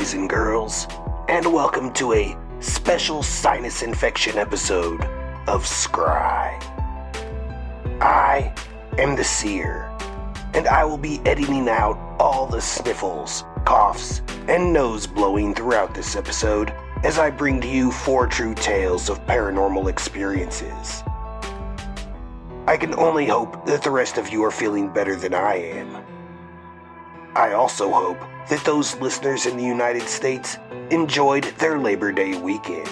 Boys and girls, and welcome to a special sinus infection episode of Scry. I am the seer, and I will be editing out all the sniffles, coughs, and nose blowing throughout this episode as I bring to you four true tales of paranormal experiences. I can only hope that the rest of you are feeling better than I am. I also hope that those listeners in the United States enjoyed their Labor Day weekend.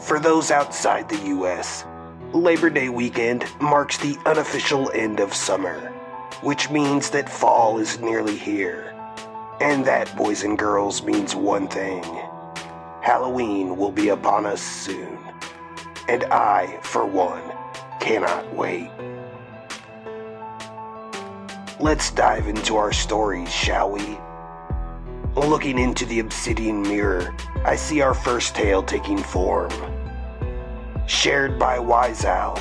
For those outside the US, Labor Day weekend marks the unofficial end of summer, which means that fall is nearly here. And that, boys and girls, means one thing Halloween will be upon us soon. And I, for one, cannot wait. Let's dive into our stories, shall we? Looking into the obsidian mirror, I see our first tale taking form. Shared by Wise Owl,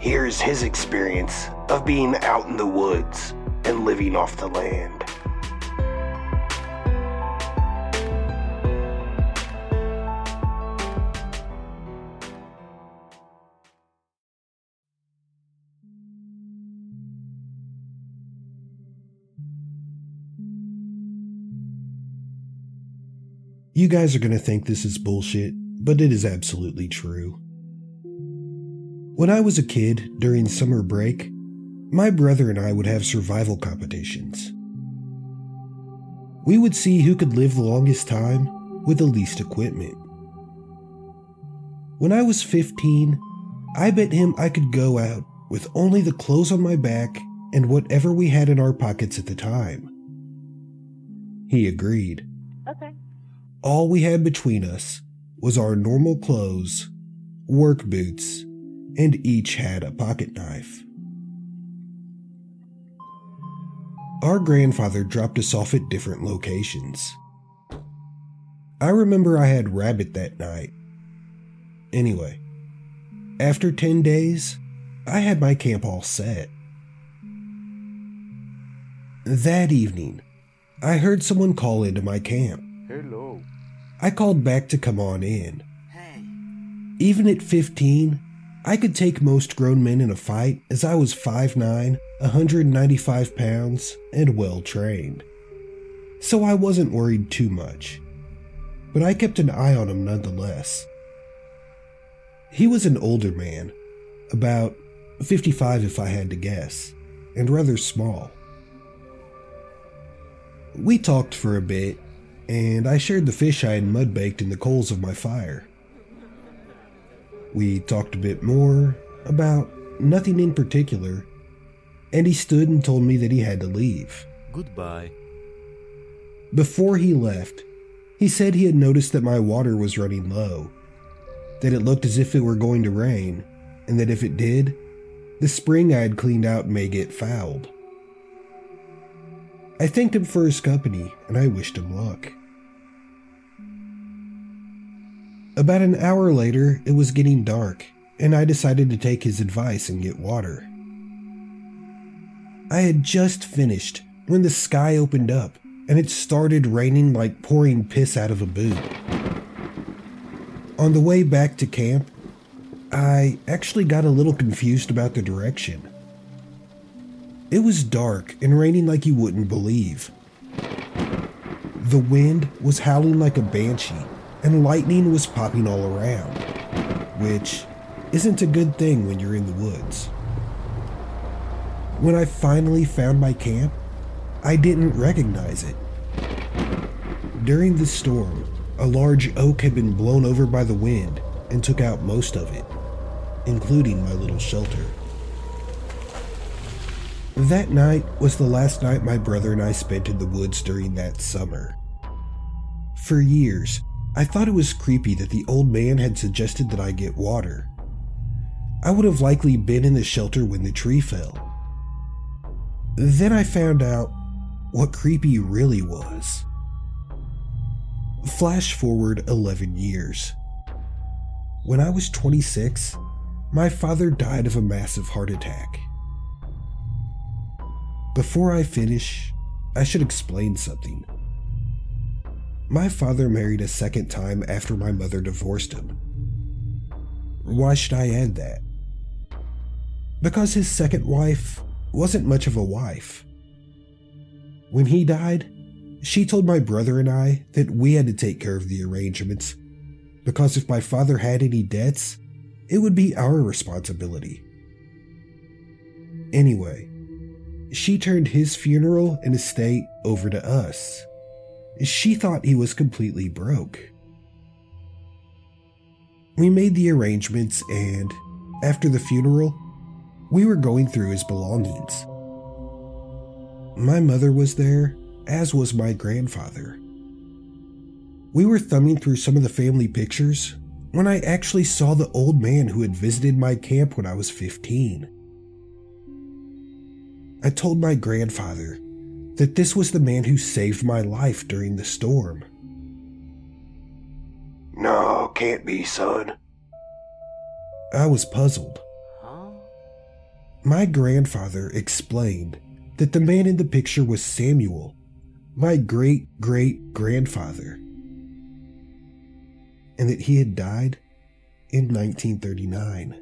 here's his experience of being out in the woods and living off the land. You guys are going to think this is bullshit, but it is absolutely true. When I was a kid during summer break, my brother and I would have survival competitions. We would see who could live the longest time with the least equipment. When I was 15, I bet him I could go out with only the clothes on my back and whatever we had in our pockets at the time. He agreed. All we had between us was our normal clothes, work boots, and each had a pocket knife. Our grandfather dropped us off at different locations. I remember I had rabbit that night. Anyway, after 10 days, I had my camp all set. That evening, I heard someone call into my camp. Hello. I called back to come on in. Hey. Even at 15, I could take most grown men in a fight as I was 5'9, 195 pounds, and well trained. So I wasn't worried too much. But I kept an eye on him nonetheless. He was an older man, about 55 if I had to guess, and rather small. We talked for a bit and I shared the fish I had mud baked in the coals of my fire. We talked a bit more about nothing in particular, and he stood and told me that he had to leave. Goodbye. Before he left, he said he had noticed that my water was running low, that it looked as if it were going to rain, and that if it did, the spring I had cleaned out may get fouled. I thanked him for his company and I wished him luck. About an hour later, it was getting dark, and I decided to take his advice and get water. I had just finished when the sky opened up and it started raining like pouring piss out of a boot. On the way back to camp, I actually got a little confused about the direction. It was dark and raining like you wouldn't believe. The wind was howling like a banshee, and lightning was popping all around, which isn't a good thing when you're in the woods. When I finally found my camp, I didn't recognize it. During the storm, a large oak had been blown over by the wind and took out most of it, including my little shelter. That night was the last night my brother and I spent in the woods during that summer. For years, I thought it was creepy that the old man had suggested that I get water. I would have likely been in the shelter when the tree fell. Then I found out what creepy really was. Flash forward 11 years. When I was 26, my father died of a massive heart attack. Before I finish, I should explain something. My father married a second time after my mother divorced him. Why should I add that? Because his second wife wasn't much of a wife. When he died, she told my brother and I that we had to take care of the arrangements because if my father had any debts, it would be our responsibility. Anyway, she turned his funeral and estate over to us. She thought he was completely broke. We made the arrangements, and after the funeral, we were going through his belongings. My mother was there, as was my grandfather. We were thumbing through some of the family pictures when I actually saw the old man who had visited my camp when I was 15. I told my grandfather that this was the man who saved my life during the storm. No, can't be, son. I was puzzled. My grandfather explained that the man in the picture was Samuel, my great great grandfather, and that he had died in 1939.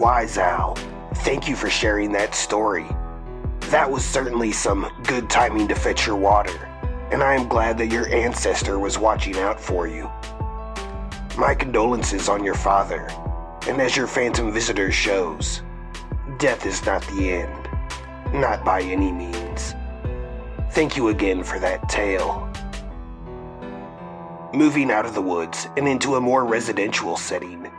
Wise Owl, thank you for sharing that story. That was certainly some good timing to fetch your water, and I am glad that your ancestor was watching out for you. My condolences on your father, and as your Phantom Visitor shows, death is not the end, not by any means. Thank you again for that tale. Moving out of the woods and into a more residential setting,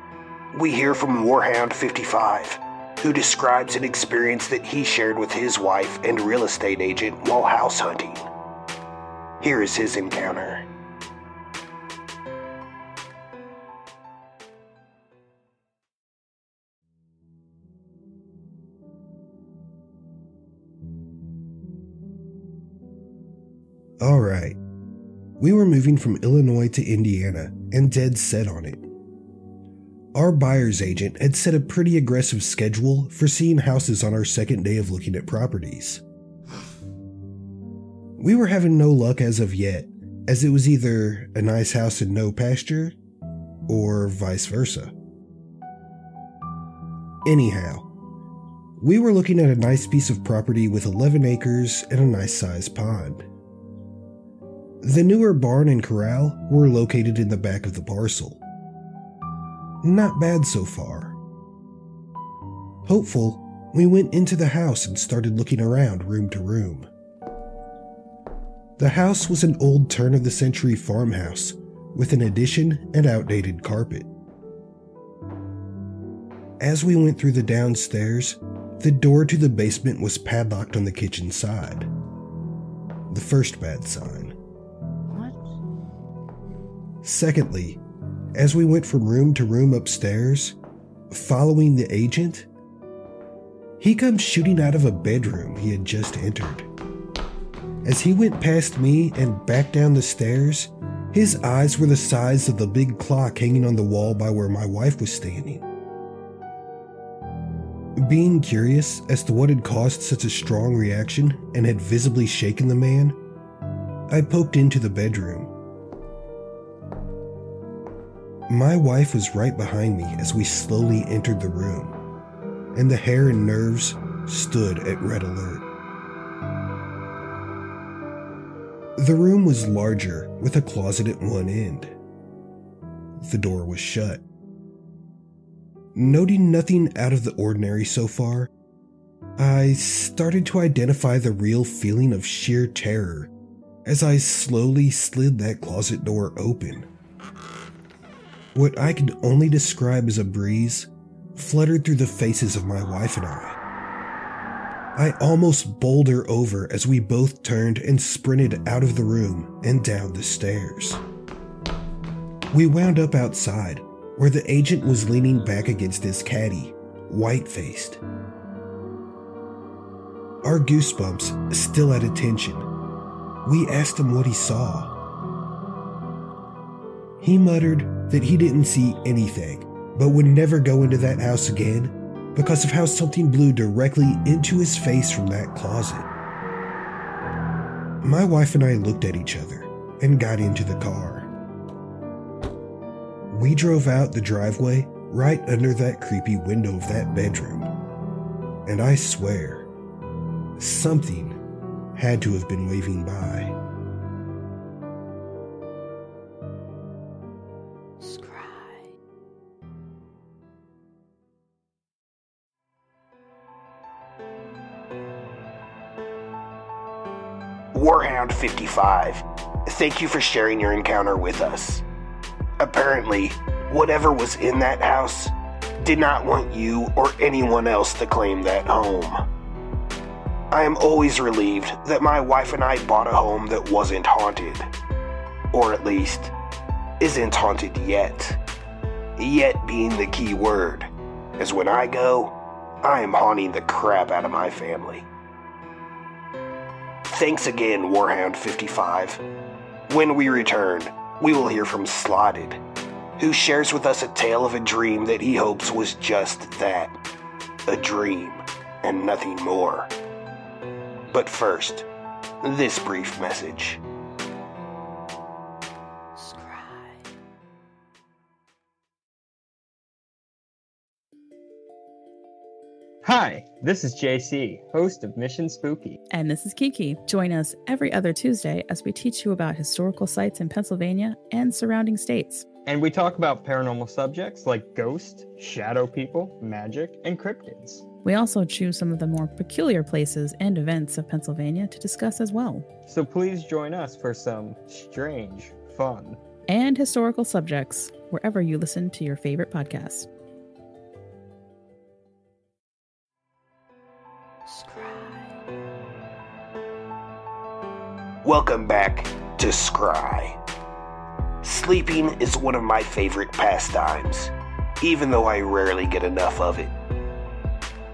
we hear from Warhound 55, who describes an experience that he shared with his wife and real estate agent while house hunting. Here is his encounter. All right. We were moving from Illinois to Indiana and dead set on it. Our buyer's agent had set a pretty aggressive schedule for seeing houses on our second day of looking at properties. We were having no luck as of yet, as it was either a nice house and no pasture, or vice versa. Anyhow, we were looking at a nice piece of property with 11 acres and a nice sized pond. The newer barn and corral were located in the back of the parcel. Not bad so far. Hopeful, we went into the house and started looking around room to room. The house was an old turn of the century farmhouse with an addition and outdated carpet. As we went through the downstairs, the door to the basement was padlocked on the kitchen side. The first bad sign. What? Secondly, as we went from room to room upstairs, following the agent, he comes shooting out of a bedroom he had just entered. As he went past me and back down the stairs, his eyes were the size of the big clock hanging on the wall by where my wife was standing. Being curious as to what had caused such a strong reaction and had visibly shaken the man, I poked into the bedroom. My wife was right behind me as we slowly entered the room, and the hair and nerves stood at red alert. The room was larger, with a closet at one end. The door was shut. Noting nothing out of the ordinary so far, I started to identify the real feeling of sheer terror as I slowly slid that closet door open. What I could only describe as a breeze fluttered through the faces of my wife and I. I almost bowled her over as we both turned and sprinted out of the room and down the stairs. We wound up outside, where the agent was leaning back against his caddy, white faced. Our goosebumps still at attention. We asked him what he saw. He muttered that he didn't see anything, but would never go into that house again because of how something blew directly into his face from that closet. My wife and I looked at each other and got into the car. We drove out the driveway right under that creepy window of that bedroom. And I swear, something had to have been waving by. Warhound 55, thank you for sharing your encounter with us. Apparently, whatever was in that house did not want you or anyone else to claim that home. I am always relieved that my wife and I bought a home that wasn't haunted. Or at least, isn't haunted yet. Yet being the key word, as when I go, I am haunting the crap out of my family. Thanks again, Warhound 55. When we return, we will hear from Slotted, who shares with us a tale of a dream that he hopes was just that a dream and nothing more. But first, this brief message. Hi, this is JC, host of Mission Spooky. And this is Kiki. Join us every other Tuesday as we teach you about historical sites in Pennsylvania and surrounding states. And we talk about paranormal subjects like ghosts, shadow people, magic, and cryptids. We also choose some of the more peculiar places and events of Pennsylvania to discuss as well. So please join us for some strange fun and historical subjects wherever you listen to your favorite podcasts. Welcome back to Scry. Sleeping is one of my favorite pastimes, even though I rarely get enough of it.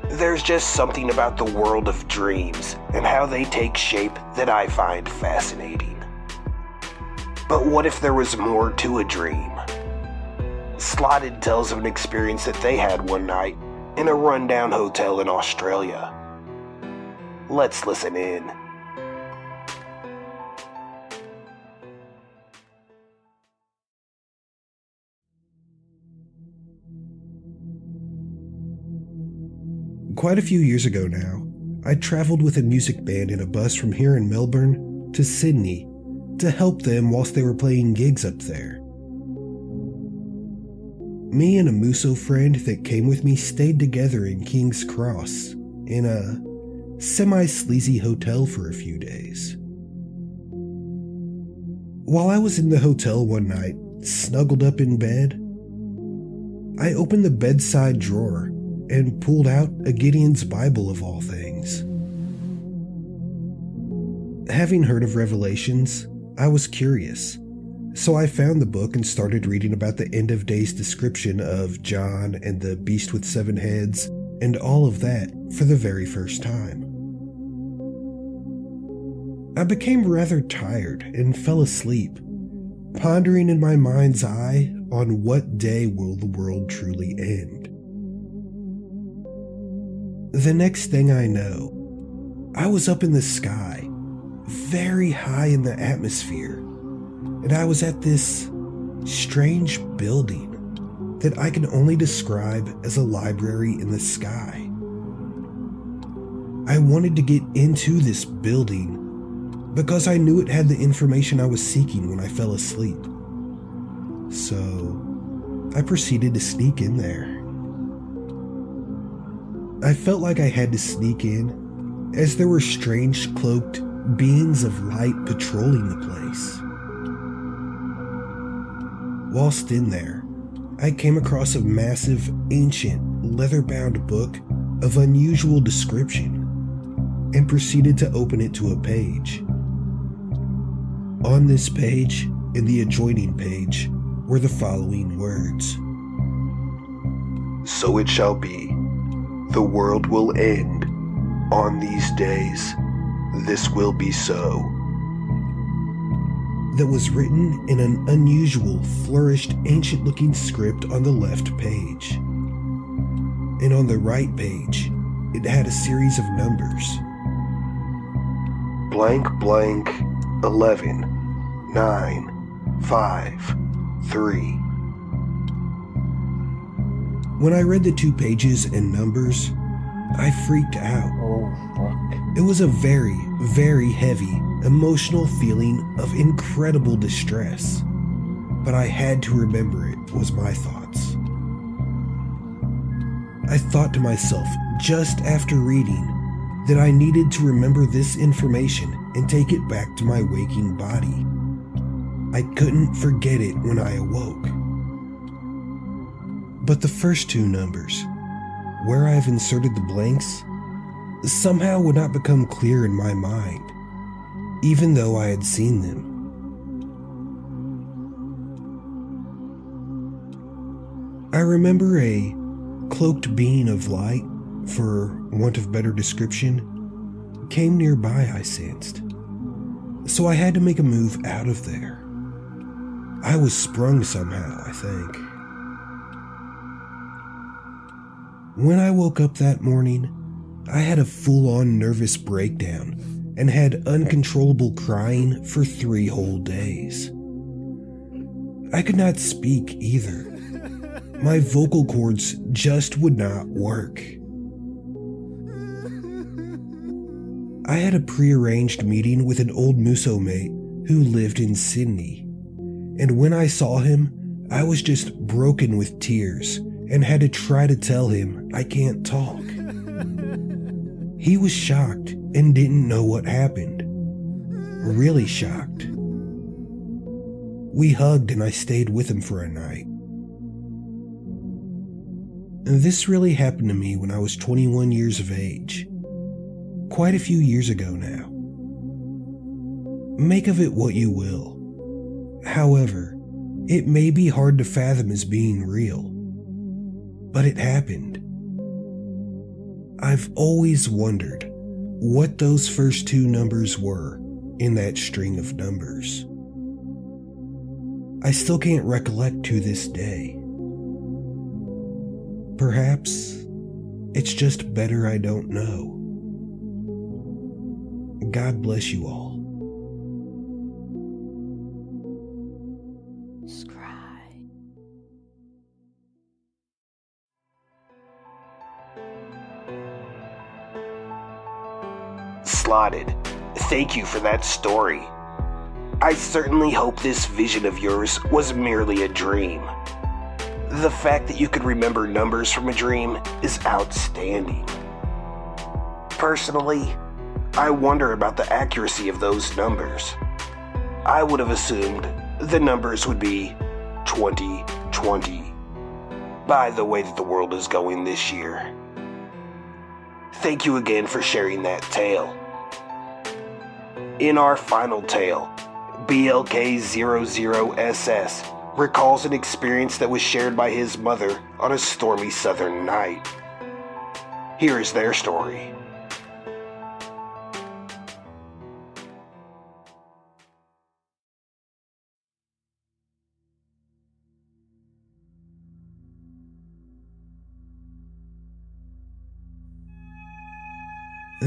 There's just something about the world of dreams and how they take shape that I find fascinating. But what if there was more to a dream? Slotted tells of an experience that they had one night in a rundown hotel in Australia. Let's listen in. Quite a few years ago now, I traveled with a music band in a bus from here in Melbourne to Sydney to help them whilst they were playing gigs up there. Me and a Muso friend that came with me stayed together in King's Cross in a semi sleazy hotel for a few days. While I was in the hotel one night, snuggled up in bed, I opened the bedside drawer and pulled out a Gideon's Bible of all things. Having heard of Revelations, I was curious, so I found the book and started reading about the end of days description of John and the beast with seven heads and all of that for the very first time. I became rather tired and fell asleep, pondering in my mind's eye on what day will the world truly end. The next thing I know, I was up in the sky, very high in the atmosphere, and I was at this strange building that I can only describe as a library in the sky. I wanted to get into this building because I knew it had the information I was seeking when I fell asleep. So I proceeded to sneak in there. I felt like I had to sneak in, as there were strange cloaked beings of light patrolling the place. Whilst in there, I came across a massive, ancient, leather bound book of unusual description and proceeded to open it to a page. On this page and the adjoining page were the following words So it shall be the world will end. On these days, this will be so. that was written in an unusual, flourished, ancient looking script on the left page. And on the right page, it had a series of numbers. Blank, blank, 11, 9, 5, 3. When I read the two pages and numbers, I freaked out. Oh, fuck. It was a very, very heavy, emotional feeling of incredible distress. But I had to remember it, was my thoughts. I thought to myself just after reading that I needed to remember this information and take it back to my waking body. I couldn't forget it when I awoke. But the first two numbers, where I've inserted the blanks, somehow would not become clear in my mind, even though I had seen them. I remember a cloaked being of light, for want of better description, came nearby, I sensed. So I had to make a move out of there. I was sprung somehow, I think. When I woke up that morning, I had a full on nervous breakdown and had uncontrollable crying for three whole days. I could not speak either. My vocal cords just would not work. I had a prearranged meeting with an old Muso mate who lived in Sydney. And when I saw him, I was just broken with tears and had to try to tell him I can't talk. He was shocked and didn't know what happened. Really shocked. We hugged and I stayed with him for a night. This really happened to me when I was 21 years of age. Quite a few years ago now. Make of it what you will. However, it may be hard to fathom as being real. But it happened. I've always wondered what those first two numbers were in that string of numbers. I still can't recollect to this day. Perhaps it's just better I don't know. God bless you all. Slotted, thank you for that story. I certainly hope this vision of yours was merely a dream. The fact that you could remember numbers from a dream is outstanding. Personally, I wonder about the accuracy of those numbers. I would have assumed the numbers would be 2020 by the way that the world is going this year. Thank you again for sharing that tale. In our final tale, BLK00SS recalls an experience that was shared by his mother on a stormy southern night. Here is their story.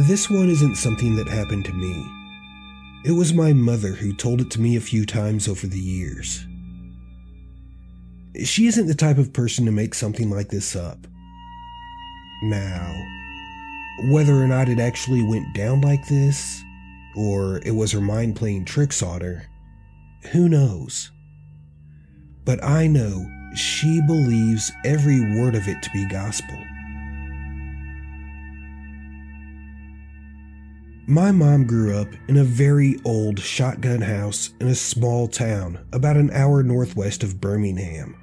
This one isn't something that happened to me. It was my mother who told it to me a few times over the years. She isn't the type of person to make something like this up. Now, whether or not it actually went down like this, or it was her mind playing tricks on her, who knows? But I know she believes every word of it to be gospel. My mom grew up in a very old shotgun house in a small town about an hour northwest of Birmingham.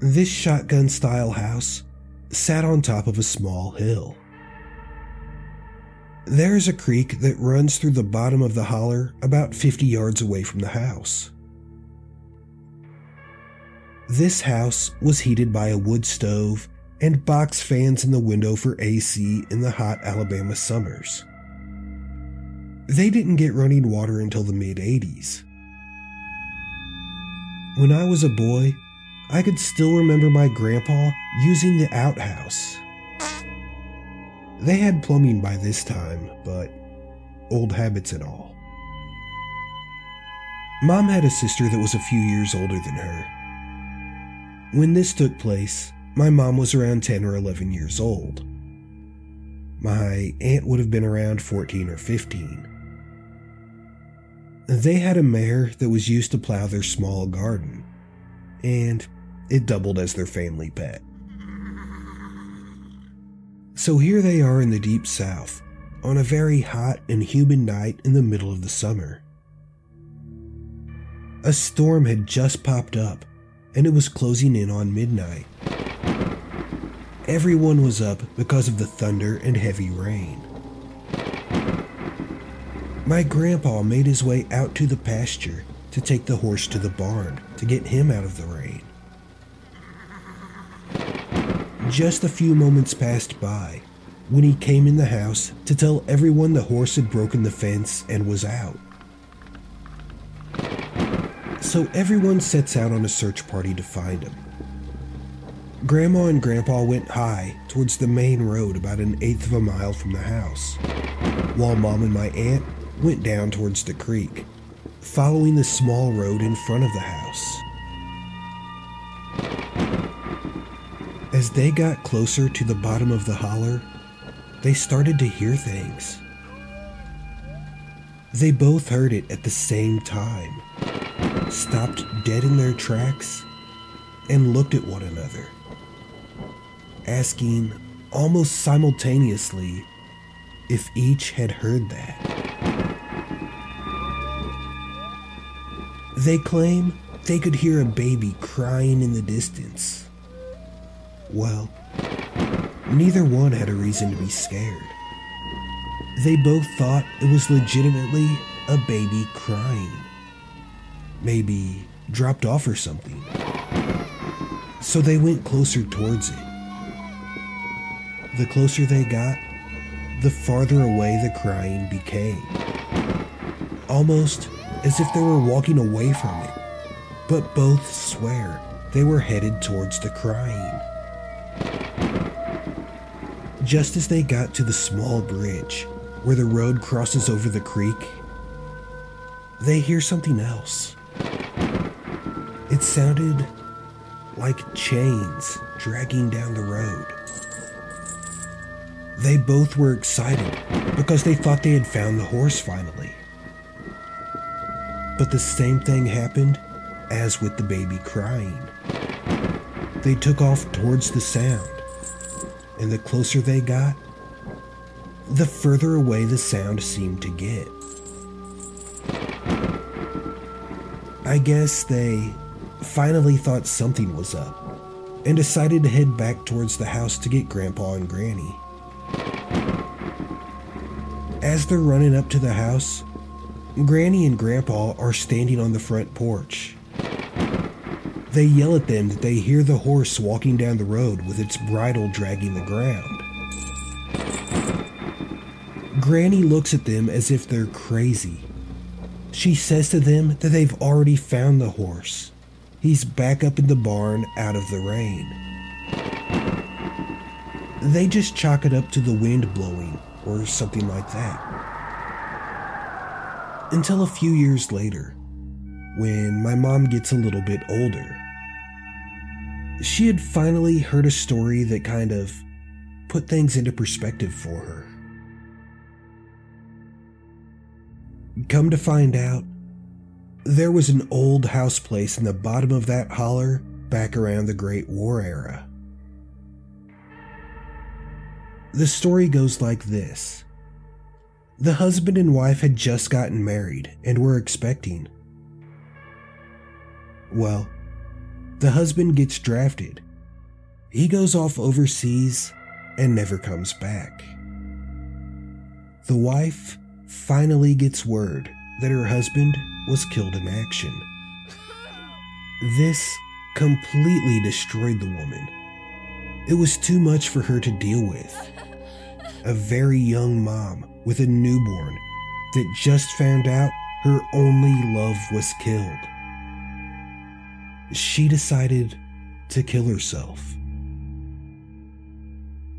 This shotgun style house sat on top of a small hill. There is a creek that runs through the bottom of the holler about 50 yards away from the house. This house was heated by a wood stove and box fans in the window for AC in the hot Alabama summers. They didn't get running water until the mid 80s. When I was a boy, I could still remember my grandpa using the outhouse. They had plumbing by this time, but old habits and all. Mom had a sister that was a few years older than her. When this took place, my mom was around 10 or 11 years old. My aunt would have been around 14 or 15. They had a mare that was used to plow their small garden, and it doubled as their family pet. So here they are in the deep south, on a very hot and humid night in the middle of the summer. A storm had just popped up, and it was closing in on midnight. Everyone was up because of the thunder and heavy rain. My grandpa made his way out to the pasture to take the horse to the barn to get him out of the rain. Just a few moments passed by when he came in the house to tell everyone the horse had broken the fence and was out. So everyone sets out on a search party to find him. Grandma and Grandpa went high towards the main road about an eighth of a mile from the house, while Mom and my aunt went down towards the creek, following the small road in front of the house. As they got closer to the bottom of the holler, they started to hear things. They both heard it at the same time, stopped dead in their tracks, and looked at one another, asking almost simultaneously if each had heard that. They claim they could hear a baby crying in the distance. Well, neither one had a reason to be scared. They both thought it was legitimately a baby crying. Maybe dropped off or something. So they went closer towards it. The closer they got, the farther away the crying became. Almost as if they were walking away from it, but both swear they were headed towards the crying. Just as they got to the small bridge where the road crosses over the creek, they hear something else. It sounded like chains dragging down the road. They both were excited because they thought they had found the horse finally. But the same thing happened as with the baby crying. They took off towards the sound, and the closer they got, the further away the sound seemed to get. I guess they finally thought something was up and decided to head back towards the house to get Grandpa and Granny. As they're running up to the house, Granny and Grandpa are standing on the front porch. They yell at them that they hear the horse walking down the road with its bridle dragging the ground. Granny looks at them as if they're crazy. She says to them that they've already found the horse. He's back up in the barn out of the rain. They just chalk it up to the wind blowing or something like that. Until a few years later, when my mom gets a little bit older. She had finally heard a story that kind of put things into perspective for her. Come to find out, there was an old house place in the bottom of that holler back around the Great War era. The story goes like this The husband and wife had just gotten married and were expecting. Well, the husband gets drafted. He goes off overseas and never comes back. The wife finally gets word that her husband was killed in action. This completely destroyed the woman. It was too much for her to deal with. A very young mom with a newborn that just found out her only love was killed. She decided to kill herself.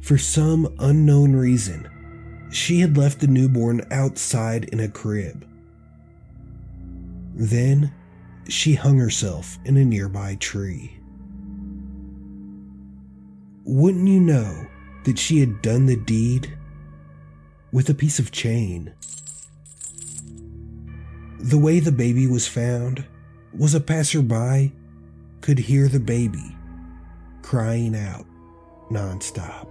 For some unknown reason, she had left the newborn outside in a crib. Then she hung herself in a nearby tree. Wouldn't you know that she had done the deed with a piece of chain? The way the baby was found was a passerby could hear the baby crying out nonstop.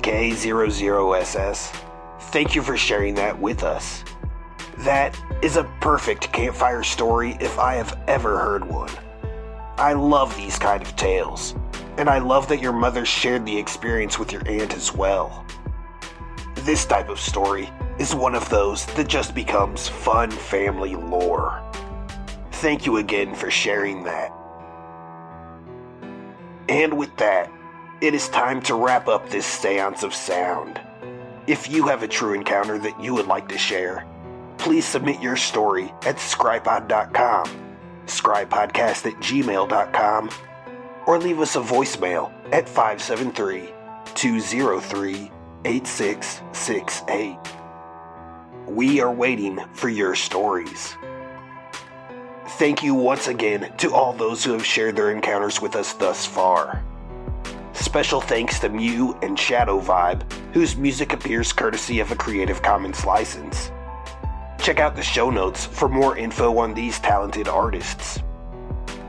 BLK00SS, thank you for sharing that with us. That is a perfect campfire story if I have ever heard one. I love these kind of tales, and I love that your mother shared the experience with your aunt as well. This type of story is one of those that just becomes fun family lore. Thank you again for sharing that. And with that, it is time to wrap up this seance of sound. If you have a true encounter that you would like to share, please submit your story at scrypod.com, scrypodcast at gmail.com, or leave us a voicemail at 573 203 8668. We are waiting for your stories. Thank you once again to all those who have shared their encounters with us thus far. Special thanks to Mew and Shadow Vibe, whose music appears courtesy of a Creative Commons license. Check out the show notes for more info on these talented artists.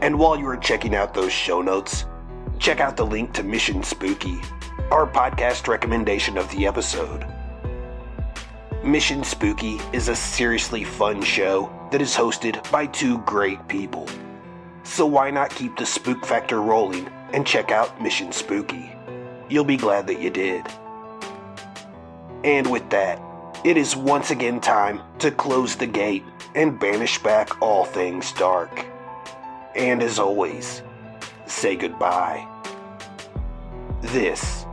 And while you are checking out those show notes, check out the link to Mission Spooky, our podcast recommendation of the episode. Mission Spooky is a seriously fun show that is hosted by two great people. So why not keep the spook factor rolling and check out Mission Spooky? You'll be glad that you did. And with that, it is once again time to close the gate and banish back all things dark. And as always, say goodbye. This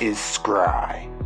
is Scry.